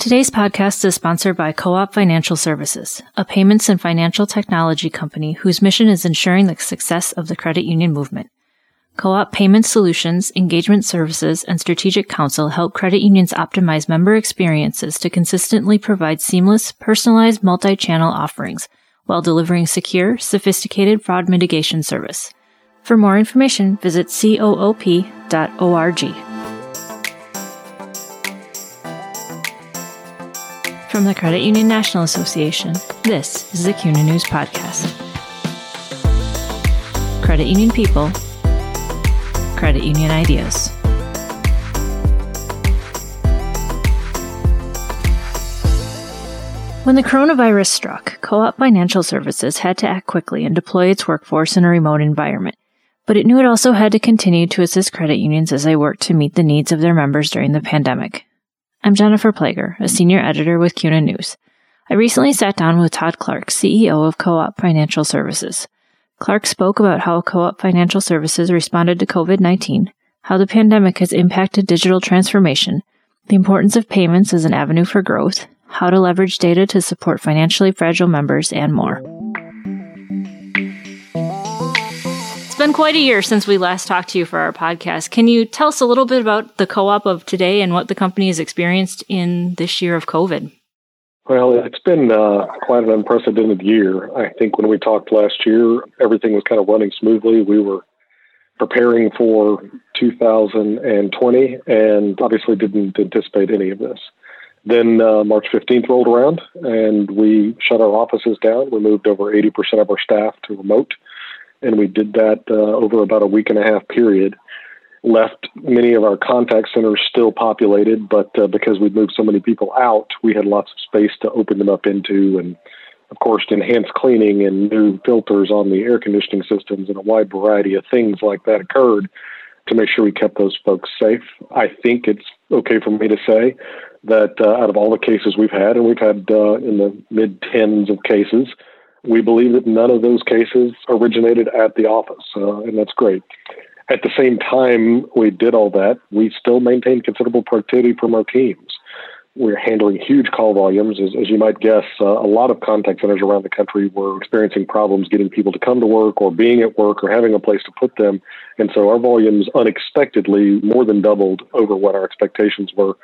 Today's podcast is sponsored by Co-op Financial Services, a payments and financial technology company whose mission is ensuring the success of the credit union movement. Co-op Payment Solutions, Engagement Services, and Strategic Counsel help credit unions optimize member experiences to consistently provide seamless, personalized multi-channel offerings while delivering secure, sophisticated fraud mitigation service. For more information, visit coop.org. From the Credit Union National Association, this is the CUNA News Podcast. Credit Union People, Credit Union Ideas. When the coronavirus struck, Co op Financial Services had to act quickly and deploy its workforce in a remote environment. But it knew it also had to continue to assist credit unions as they worked to meet the needs of their members during the pandemic. I'm Jennifer Plager, a senior editor with CUNA News. I recently sat down with Todd Clark, CEO of Co-op Financial Services. Clark spoke about how Co-op Financial Services responded to COVID-19, how the pandemic has impacted digital transformation, the importance of payments as an avenue for growth, how to leverage data to support financially fragile members, and more. Been quite a year since we last talked to you for our podcast. Can you tell us a little bit about the co op of today and what the company has experienced in this year of COVID? Well, it's been uh, quite an unprecedented year. I think when we talked last year, everything was kind of running smoothly. We were preparing for 2020 and obviously didn't anticipate any of this. Then uh, March 15th rolled around and we shut our offices down. We moved over 80% of our staff to remote and we did that uh, over about a week and a half period. Left many of our contact centers still populated, but uh, because we'd moved so many people out, we had lots of space to open them up into, and of course, enhanced cleaning and new filters on the air conditioning systems, and a wide variety of things like that occurred to make sure we kept those folks safe. I think it's okay for me to say that uh, out of all the cases we've had, and we've had uh, in the mid tens of cases, we believe that none of those cases originated at the office, uh, and that's great. At the same time, we did all that. We still maintained considerable productivity from our teams. We're handling huge call volumes. As, as you might guess, uh, a lot of contact centers around the country were experiencing problems getting people to come to work or being at work or having a place to put them. And so our volumes unexpectedly more than doubled over what our expectations were.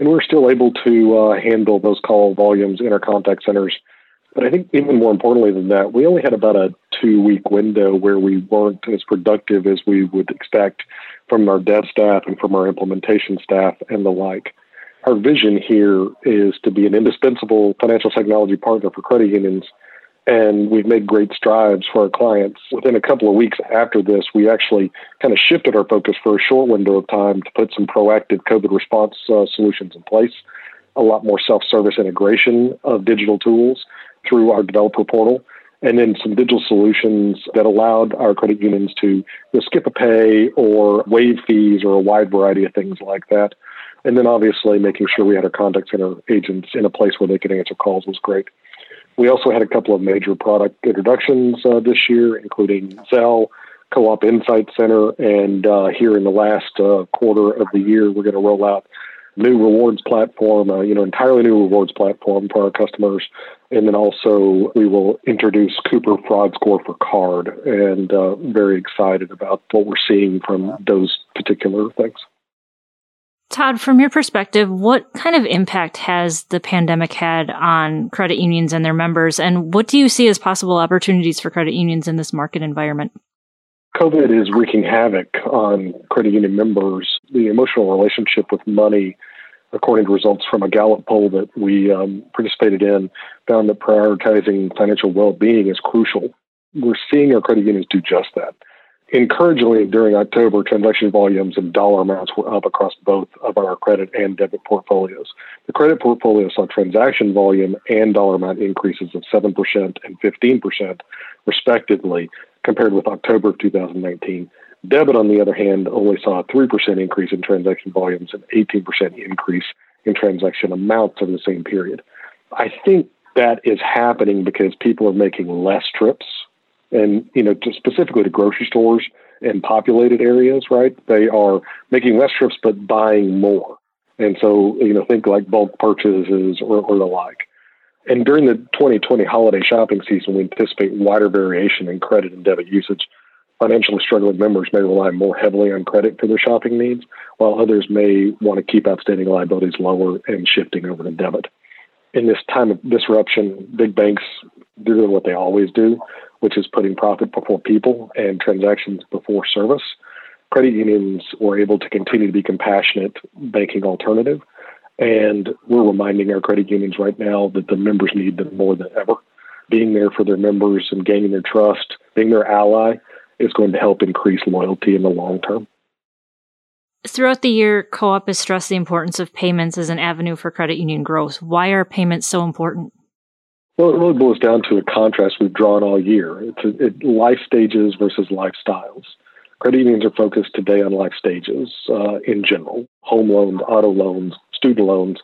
And we're still able to uh, handle those call volumes in our contact centers but I think even more importantly than that, we only had about a two week window where we weren't as productive as we would expect from our dev staff and from our implementation staff and the like. Our vision here is to be an indispensable financial technology partner for credit unions. And we've made great strides for our clients. Within a couple of weeks after this, we actually kind of shifted our focus for a short window of time to put some proactive COVID response uh, solutions in place, a lot more self service integration of digital tools through our developer portal, and then some digital solutions that allowed our credit unions to you know, skip a pay or waive fees or a wide variety of things like that. And then obviously making sure we had our contact center agents in a place where they could answer calls was great. We also had a couple of major product introductions uh, this year, including Zelle, Co-op Insight Center, and uh, here in the last uh, quarter of the year, we're going to roll out new rewards platform, uh, you know, entirely new rewards platform for our customers. And then also we will introduce Co-op Fraud Score for Card, and uh, very excited about what we're seeing from those particular things. Todd, from your perspective, what kind of impact has the pandemic had on credit unions and their members, and what do you see as possible opportunities for credit unions in this market environment? COVID is wreaking havoc on credit union members. The emotional relationship with money, according to results from a Gallup poll that we um, participated in, found that prioritizing financial well being is crucial. We're seeing our credit unions do just that. Encouragingly, during October, transaction volumes and dollar amounts were up across both of our credit and debit portfolios. The credit portfolio saw transaction volume and dollar amount increases of 7% and 15%, respectively, compared with October of 2019. Debit, on the other hand, only saw a 3% increase in transaction volumes and 18% increase in transaction amounts over the same period. I think that is happening because people are making less trips and, you know, to specifically to grocery stores and populated areas, right? They are making less trips but buying more. And so, you know, think like bulk purchases or, or the like. And during the 2020 holiday shopping season, we anticipate wider variation in credit and debit usage. Financially struggling members may rely more heavily on credit for their shopping needs, while others may want to keep outstanding liabilities lower and shifting over to debit. In this time of disruption, big banks do what they always do, which is putting profit before people and transactions before service. Credit unions were able to continue to be compassionate banking alternative and we're reminding our credit unions right now that the members need them more than ever. Being there for their members and gaining their trust, being their ally, is going to help increase loyalty in the long term. Throughout the year, Co op has stressed the importance of payments as an avenue for credit union growth. Why are payments so important? Well, it really boils down to a contrast we've drawn all year. It's a, it, life stages versus lifestyles. Credit unions are focused today on life stages uh, in general home loans, auto loans, student loans.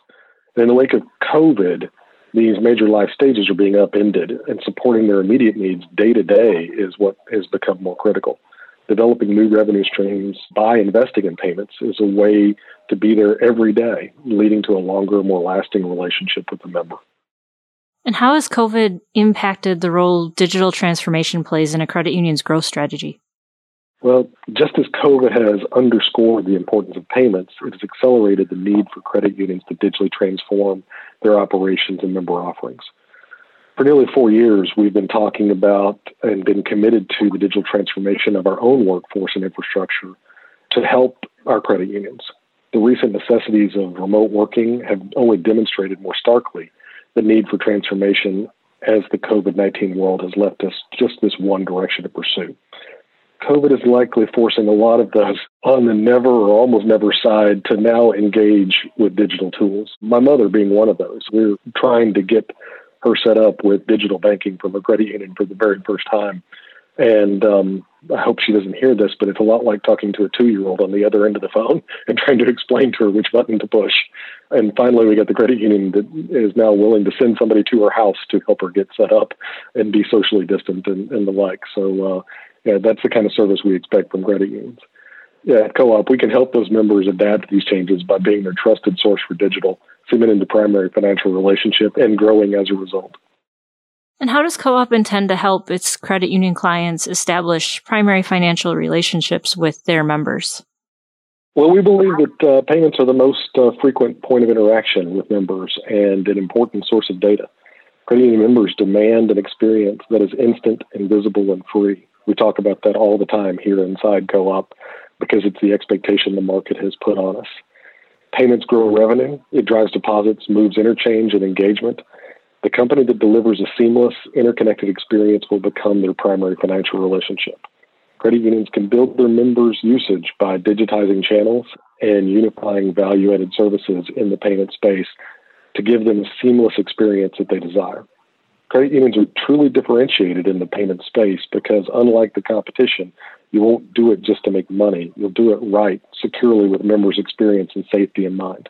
And in the wake of COVID, these major life stages are being upended, and supporting their immediate needs day to day is what has become more critical. Developing new revenue streams by investing in payments is a way to be there every day, leading to a longer, more lasting relationship with the member. And how has COVID impacted the role digital transformation plays in a credit union's growth strategy? Well, just as COVID has underscored the importance of payments, it has accelerated the need for credit unions to digitally transform their operations and member offerings. For nearly four years, we've been talking about and been committed to the digital transformation of our own workforce and infrastructure to help our credit unions. The recent necessities of remote working have only demonstrated more starkly the need for transformation as the COVID 19 world has left us just this one direction to pursue. COVID is likely forcing a lot of those on the never or almost never side to now engage with digital tools. My mother being one of those. We're trying to get her set up with digital banking from a credit union for the very first time. And um, I hope she doesn't hear this, but it's a lot like talking to a two year old on the other end of the phone and trying to explain to her which button to push. And finally, we got the credit union that is now willing to send somebody to her house to help her get set up and be socially distant and, and the like. So, uh, yeah, that's the kind of service we expect from credit unions. Yeah, at Co-op, we can help those members adapt to these changes by being their trusted source for digital, cementing the primary financial relationship and growing as a result. And how does Co-op intend to help its credit union clients establish primary financial relationships with their members? Well, we believe that uh, payments are the most uh, frequent point of interaction with members and an important source of data. Credit union members demand an experience that is instant, invisible, and free. We talk about that all the time here inside Co op because it's the expectation the market has put on us. Payments grow revenue, it drives deposits, moves interchange and engagement. The company that delivers a seamless, interconnected experience will become their primary financial relationship. Credit unions can build their members' usage by digitizing channels and unifying value added services in the payment space to give them a seamless experience that they desire credit unions are truly differentiated in the payment space because, unlike the competition, you won't do it just to make money. You'll do it right, securely, with members' experience and safety in mind.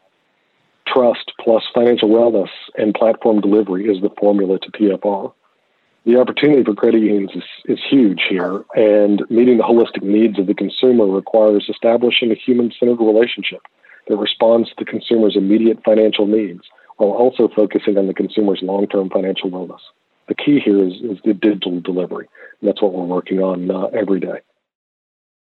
Trust plus financial wellness and platform delivery is the formula to PFR. The opportunity for credit unions is, is huge here, and meeting the holistic needs of the consumer requires establishing a human centered relationship that responds to the consumer's immediate financial needs while also focusing on the consumer's long term financial wellness. The key here is, is the digital delivery. And that's what we're working on uh, every day.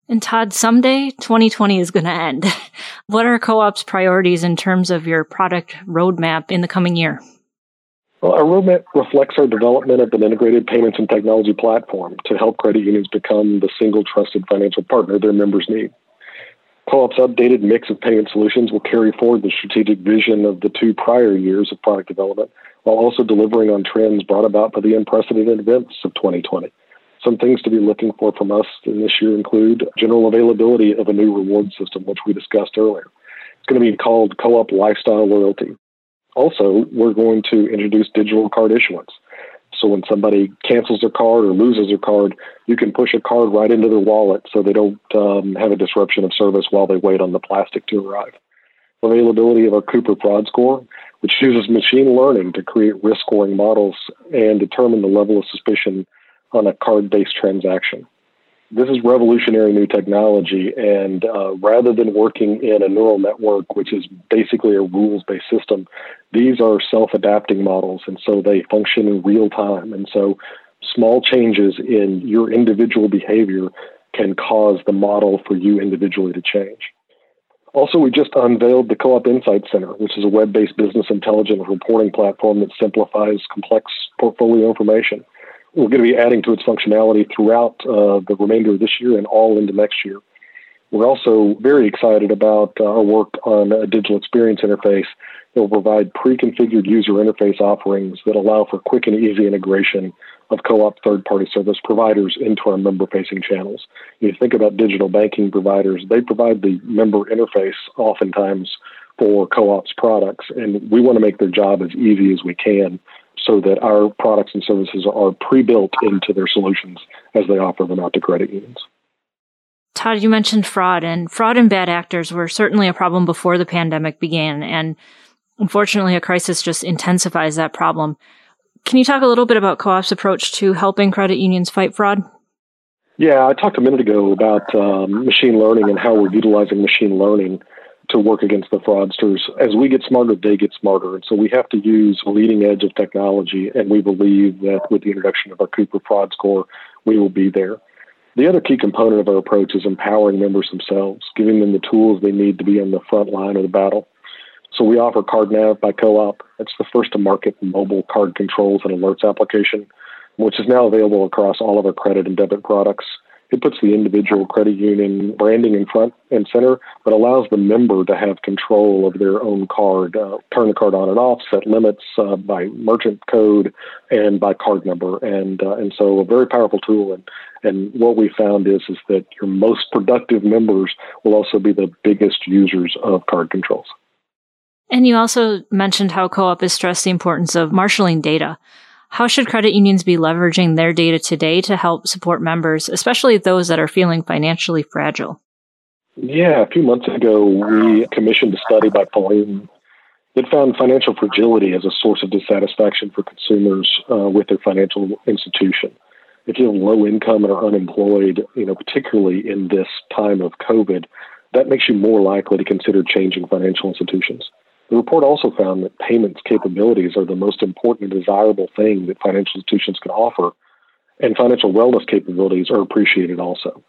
And Todd, someday 2020 is going to end. what are co op's priorities in terms of your product roadmap in the coming year? Well, our roadmap reflects our development of an integrated payments and technology platform to help credit unions become the single trusted financial partner their members need. Co-op's updated mix of payment solutions will carry forward the strategic vision of the two prior years of product development while also delivering on trends brought about by the unprecedented events of 2020. Some things to be looking for from us in this year include general availability of a new reward system, which we discussed earlier. It's going to be called Co-op Lifestyle Loyalty. Also, we're going to introduce digital card issuance. So when somebody cancels their card or loses their card, you can push a card right into their wallet so they don't um, have a disruption of service while they wait on the plastic to arrive. Availability of our Co-op fraud score, which uses machine learning to create risk scoring models and determine the level of suspicion on a card based transaction. This is revolutionary new technology, and uh, rather than working in a neural network, which is basically a rules based system, these are self adapting models, and so they function in real time. And so small changes in your individual behavior can cause the model for you individually to change. Also, we just unveiled the Co op Insight Center, which is a web based business intelligence reporting platform that simplifies complex portfolio information we're going to be adding to its functionality throughout uh, the remainder of this year and all into next year. We're also very excited about uh, our work on a digital experience interface that will provide pre-configured user interface offerings that allow for quick and easy integration of co-op third-party service providers into our member-facing channels. You think about digital banking providers; they provide the member interface oftentimes for co-op's products, and we want to make their job as easy as we can so that our products and services are pre-built into their solutions as they offer them out to credit unions. Todd, you mentioned fraud, and fraud and bad actors were certainly a problem before the pandemic began, and unfortunately, a crisis just intensifies that problem. Can you talk a little bit about Co-op's approach to helping credit unions fight fraud? Yeah, I talked a minute ago about um, machine learning and how we're utilizing machine learning to work against the fraudsters. As we get smarter, they get smarter. And so we have to use leading edge of technology. And we believe that with the introduction of our Co-op Fraud Score, we will be there. The other key component of our approach is empowering members themselves, giving them the tools they need to be on the front line of the battle. So we offer CardNav by Co-op. It's the first to market mobile card controls and alerts application, which is now available across all of our credit and debit products. It puts the individual credit union branding in front and center, but allows the member to have control of their own card, uh, turn the card on and off, set limits uh, by merchant code and by card number, and uh, and so a very powerful tool. And and what we found is is that your most productive members will also be the biggest users of card controls. And you also mentioned how co-op has stressed the importance of marshaling data. How should credit unions be leveraging their data today to help support members, especially those that are feeling financially fragile? Yeah, a few months ago, we commissioned a study by Pulliam that found financial fragility as a source of dissatisfaction for consumers uh, with their financial institution. If you have low income and are unemployed, you know, particularly in this time of COVID, that makes you more likely to consider changing financial institutions. The report also found that payments capabilities are the most important and desirable thing that financial institutions can offer, and financial wellness capabilities are appreciated also.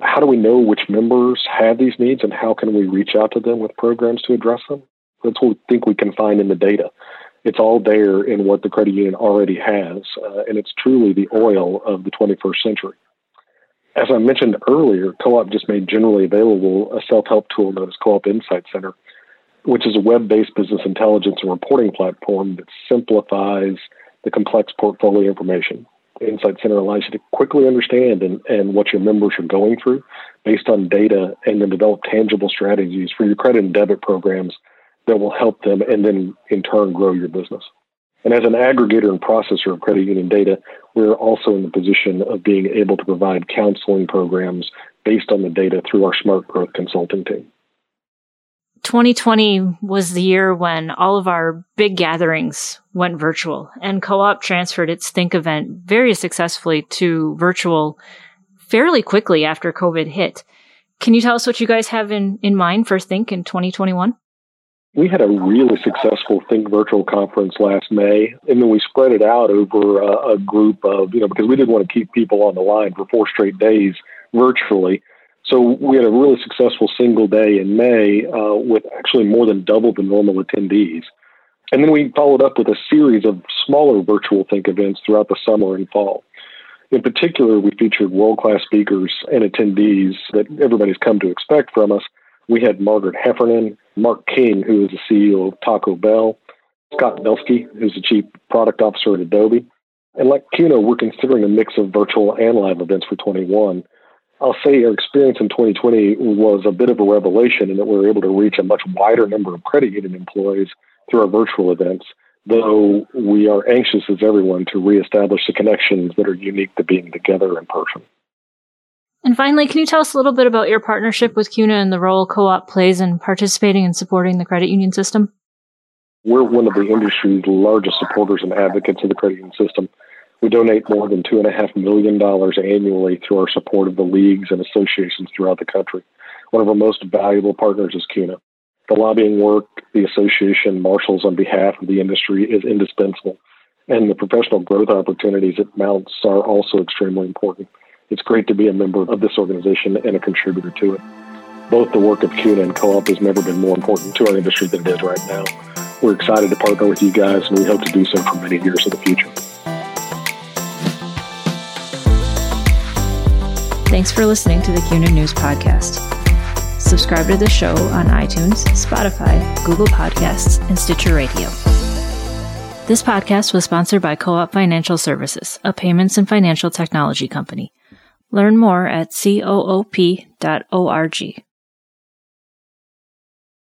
How do we know which members have these needs and how can we reach out to them with programs to address them? That's what we think we can find in the data. It's all there in what the credit union already has, uh, and it's truly the oil of the 21st century. As I mentioned earlier, Co op just made generally available a self help tool known as Co op Insight Center which is a web based business intelligence and reporting platform that simplifies the complex portfolio information. Insight Center allows you to quickly understand and, and what your members are going through based on data and then develop tangible strategies for your credit and debit programs that will help them and then in turn grow your business. And as an aggregator and processor of credit union data, we're also in the position of being able to provide counseling programs based on the data through our smart growth consulting team. 2020 was the year when all of our big gatherings went virtual and co-op transferred its think event very successfully to virtual fairly quickly after COVID hit. Can you tell us what you guys have in, in mind for Think in 2021? We had a really successful Think Virtual conference last May, and then we spread it out over a, a group of, you know, because we didn't want to keep people on the line for four straight days virtually. So we had a really successful single day in May uh, with actually more than double the normal attendees. And then we followed up with a series of smaller virtual Think events throughout the summer and fall. In particular, we featured world class speakers and attendees that everybody's come to expect from us. We had Margaret Heffernan, Mark King, who is the CEO of Taco Bell, Scott Belsky, who's the Chief Product Officer at Adobe. And like CUNA, we're considering a mix of virtual and live events for 21. I'll say our experience in 2020 was a bit of a revelation in that we were able to reach a much wider number of credit union employees through our virtual events, though we are anxious as everyone to reestablish the connections that are unique to being together in person. And finally, can you tell us a little bit about your partnership with CUNA and the role co-op plays in participating and supporting the credit union system? We're one of the industry's largest supporters and advocates of the credit union system We donate more than $2.5 million annually through our support of the leagues and associations throughout the country. One of our most valuable partners is CUNA. The lobbying work the association marshals on behalf of the industry is indispensable, and the professional growth opportunities it mounts are also extremely important. It's great to be a member of this organization and a contributor to it. Both the work of CUNA and co-op has never been more important to our industry than it is right now. We're excited to partner with you guys, and we hope to do so for many years in the future. Thanks for listening to the CUNA News Podcast. Subscribe to the show on iTunes, Spotify, Google Podcasts, and Stitcher Radio. This podcast was sponsored by Co op Financial Services, a payments and financial technology company. Learn more at coop.org.